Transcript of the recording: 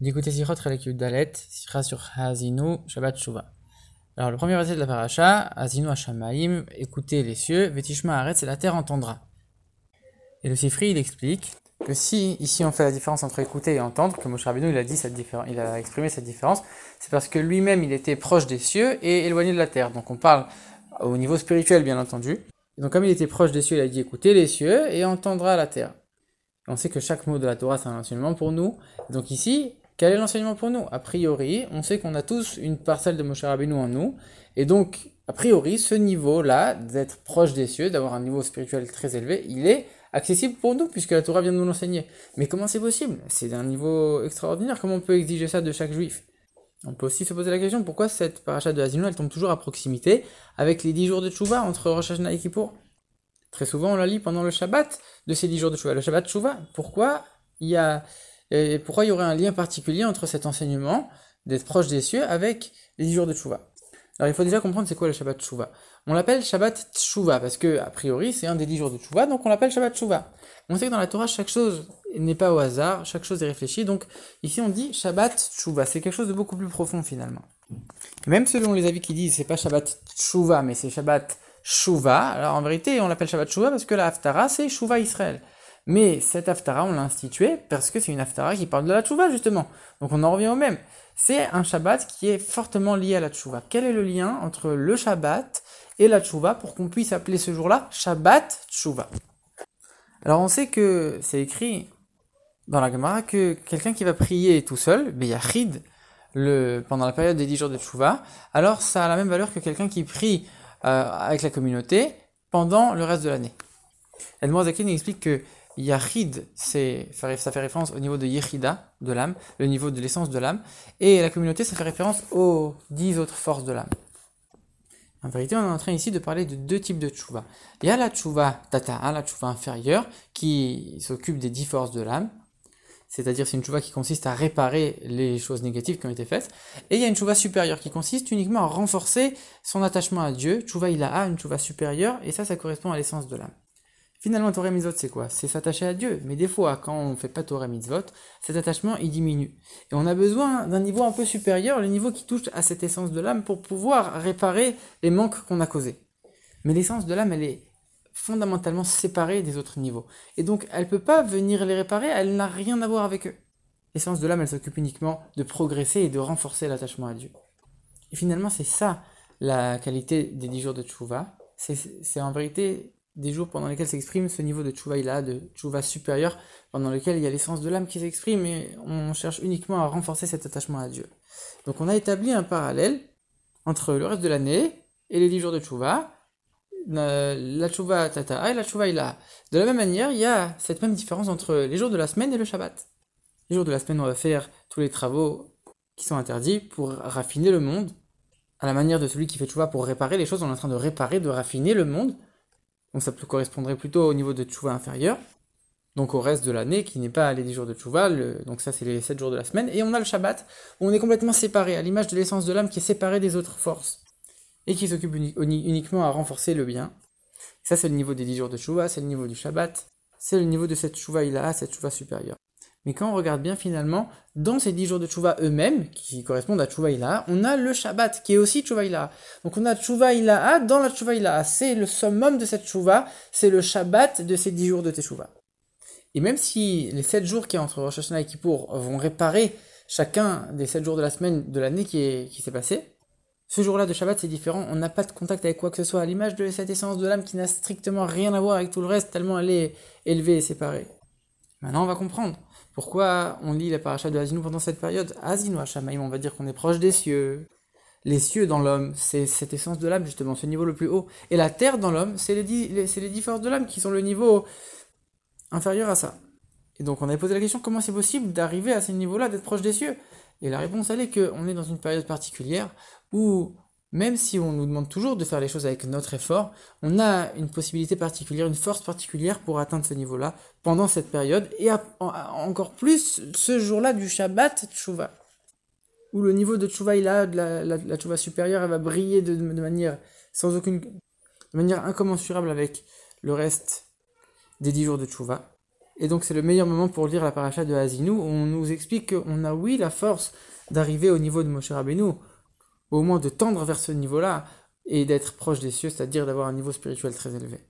d'écouter Sichot Relekut Dalet, Sicha sur Hazinu, Shabbat Shuva. Alors, le premier verset de la paracha, Hazinu Hashamaim, écoutez les cieux, Vetishma Aretz, et la terre entendra. Et le Sifri, il explique que si, ici, on fait la différence entre écouter et entendre, que Moshe Rabbeinu, il a dit cette différence, il a exprimé cette différence, c'est parce que lui-même, il était proche des cieux et éloigné de la terre. Donc, on parle au niveau spirituel, bien entendu. Donc, comme il était proche des cieux, il a dit écoutez les cieux et entendra la terre. on sait que chaque mot de la Torah, c'est un enseignement pour nous. Donc, ici, quel est l'enseignement pour nous? A priori, on sait qu'on a tous une parcelle de Moshe Rabbeinu en nous, et donc, a priori, ce niveau-là, d'être proche des cieux, d'avoir un niveau spirituel très élevé, il est accessible pour nous, puisque la Torah vient de nous l'enseigner. Mais comment c'est possible? C'est d'un niveau extraordinaire, comment on peut exiger ça de chaque juif? On peut aussi se poser la question, pourquoi cette paracha de Hazinu, elle tombe toujours à proximité, avec les dix jours de Tchouva, entre Rosh Hashanah et Kippour? Très souvent, on la lit pendant le Shabbat de ces dix jours de Tchouva, le Shabbat Tchouva. Pourquoi il y a et pourquoi il y aurait un lien particulier entre cet enseignement d'être proche des cieux avec les 10 jours de Tchouva Alors il faut déjà comprendre c'est quoi le Shabbat Tchouva. On l'appelle Shabbat Tchouva parce que, a priori, c'est un des 10 jours de Tchouva, donc on l'appelle Shabbat Tchouva. On sait que dans la Torah, chaque chose n'est pas au hasard, chaque chose est réfléchie, donc ici on dit Shabbat Tchouva, c'est quelque chose de beaucoup plus profond finalement. même selon les avis qui disent c'est pas Shabbat Tchouva, mais c'est Shabbat Shouva, alors en vérité on l'appelle Shabbat Tchouva parce que la Haftara c'est Shouva Israël. Mais cette Haftara, on l'a instituée parce que c'est une Haftara qui parle de la Tchouva, justement. Donc on en revient au même. C'est un Shabbat qui est fortement lié à la Tchouva. Quel est le lien entre le Shabbat et la Tchouva pour qu'on puisse appeler ce jour-là Shabbat Tchouva? Alors on sait que c'est écrit dans la Gemara que quelqu'un qui va prier tout seul, Beyachid, le, pendant la période des 10 jours de Tchouva, alors ça a la même valeur que quelqu'un qui prie euh, avec la communauté pendant le reste de l'année. Zakin explique que Yachid, ça fait référence au niveau de Yechida, de l'âme, le niveau de l'essence de l'âme, et la communauté, ça fait référence aux dix autres forces de l'âme. En vérité, on est en train ici de parler de deux types de tchouva. Il y a la tchouva tata, la tchouva inférieure, qui s'occupe des dix forces de l'âme, c'est-à-dire c'est une tchouva qui consiste à réparer les choses négatives qui ont été faites, et il y a une tchouva supérieure qui consiste uniquement à renforcer son attachement à Dieu, tchouva il a une tchouva supérieure, et ça, ça correspond à l'essence de l'âme. Finalement, Torah Mitzvot, c'est quoi? C'est s'attacher à Dieu. Mais des fois, quand on ne fait pas Torah Mitzvot, cet attachement, il diminue. Et on a besoin d'un niveau un peu supérieur, le niveau qui touche à cette essence de l'âme, pour pouvoir réparer les manques qu'on a causés. Mais l'essence de l'âme, elle est fondamentalement séparée des autres niveaux. Et donc, elle ne peut pas venir les réparer, elle n'a rien à voir avec eux. L'essence de l'âme, elle s'occupe uniquement de progresser et de renforcer l'attachement à Dieu. Et finalement, c'est ça la qualité des dix jours de Tchouva. C'est en vérité des jours pendant lesquels s'exprime ce niveau de tchouva de tchouva supérieur, pendant lequel il y a l'essence de l'âme qui s'exprime et on cherche uniquement à renforcer cet attachement à Dieu. Donc on a établi un parallèle entre le reste de l'année et les 10 jours de tchouva, la tchouva tata et la tchouva. De la même manière, il y a cette même différence entre les jours de la semaine et le Shabbat. Les jours de la semaine, on va faire tous les travaux qui sont interdits pour raffiner le monde, à la manière de celui qui fait tchouva pour réparer les choses, on est en train de réparer, de raffiner le monde. Donc ça correspondrait plutôt au niveau de tchouva inférieur, donc au reste de l'année qui n'est pas les 10 jours de tchouva, donc ça c'est les 7 jours de la semaine, et on a le Shabbat où on est complètement séparé, à l'image de l'essence de l'âme qui est séparée des autres forces, et qui s'occupe uniquement à renforcer le bien. Ça c'est le niveau des 10 jours de tchouva, c'est le niveau du Shabbat, c'est le niveau de cette tchouva il a, cette tchouva supérieure. Mais quand on regarde bien finalement, dans ces 10 jours de Tchouva eux-mêmes, qui correspondent à Tchouva Ilaha, on a le Shabbat, qui est aussi Tchouva Ilaha. Donc on a Tchouva Ilaha dans la Tchouva Ilaha. C'est le summum de cette Tchouva, c'est le Shabbat de ces 10 jours de Tchouva. Et même si les 7 jours qui entre Rosh Hashanah et Kippour vont réparer chacun des 7 jours de la semaine de l'année qui, qui s'est passé, ce jour-là de Shabbat c'est différent, on n'a pas de contact avec quoi que ce soit, à l'image de cette essence de l'âme qui n'a strictement rien à voir avec tout le reste, tellement elle est élevée et séparée. Maintenant on va comprendre. Pourquoi on lit la paracha de Hazinu pendant cette période? Hazinu Hashamaim, on va dire qu'on est proche des cieux. Les cieux dans l'homme, c'est cette essence de l'âme, justement, ce niveau le plus haut. Et la terre dans l'homme, c'est les, dix, forces de l'âme qui sont le niveau inférieur à ça. Et donc on avait posé la question comment c'est possible d'arriver à ce niveau-là, d'être proche des cieux? Et la réponse elle est qu'on est dans une période particulière où même si on nous demande toujours de faire les choses avec notre effort, on a une possibilité particulière, une force particulière pour atteindre ce niveau-là pendant cette période, et encore plus ce jour-là du Shabbat Tshuva, où le niveau de Tshuva, il a, de la, la, Tshuva supérieure, elle va briller de, manière sans aucune, manière incommensurable avec le reste des dix jours de Tshuva. Et donc c'est le meilleur moment pour lire la paracha de Hazinu. On nous explique qu'on a oui la force d'arriver au niveau de Moshe Rabbeinu, au moins de tendre vers ce niveau-là et d'être proche des cieux, c'est-à-dire d'avoir un niveau spirituel très élevé.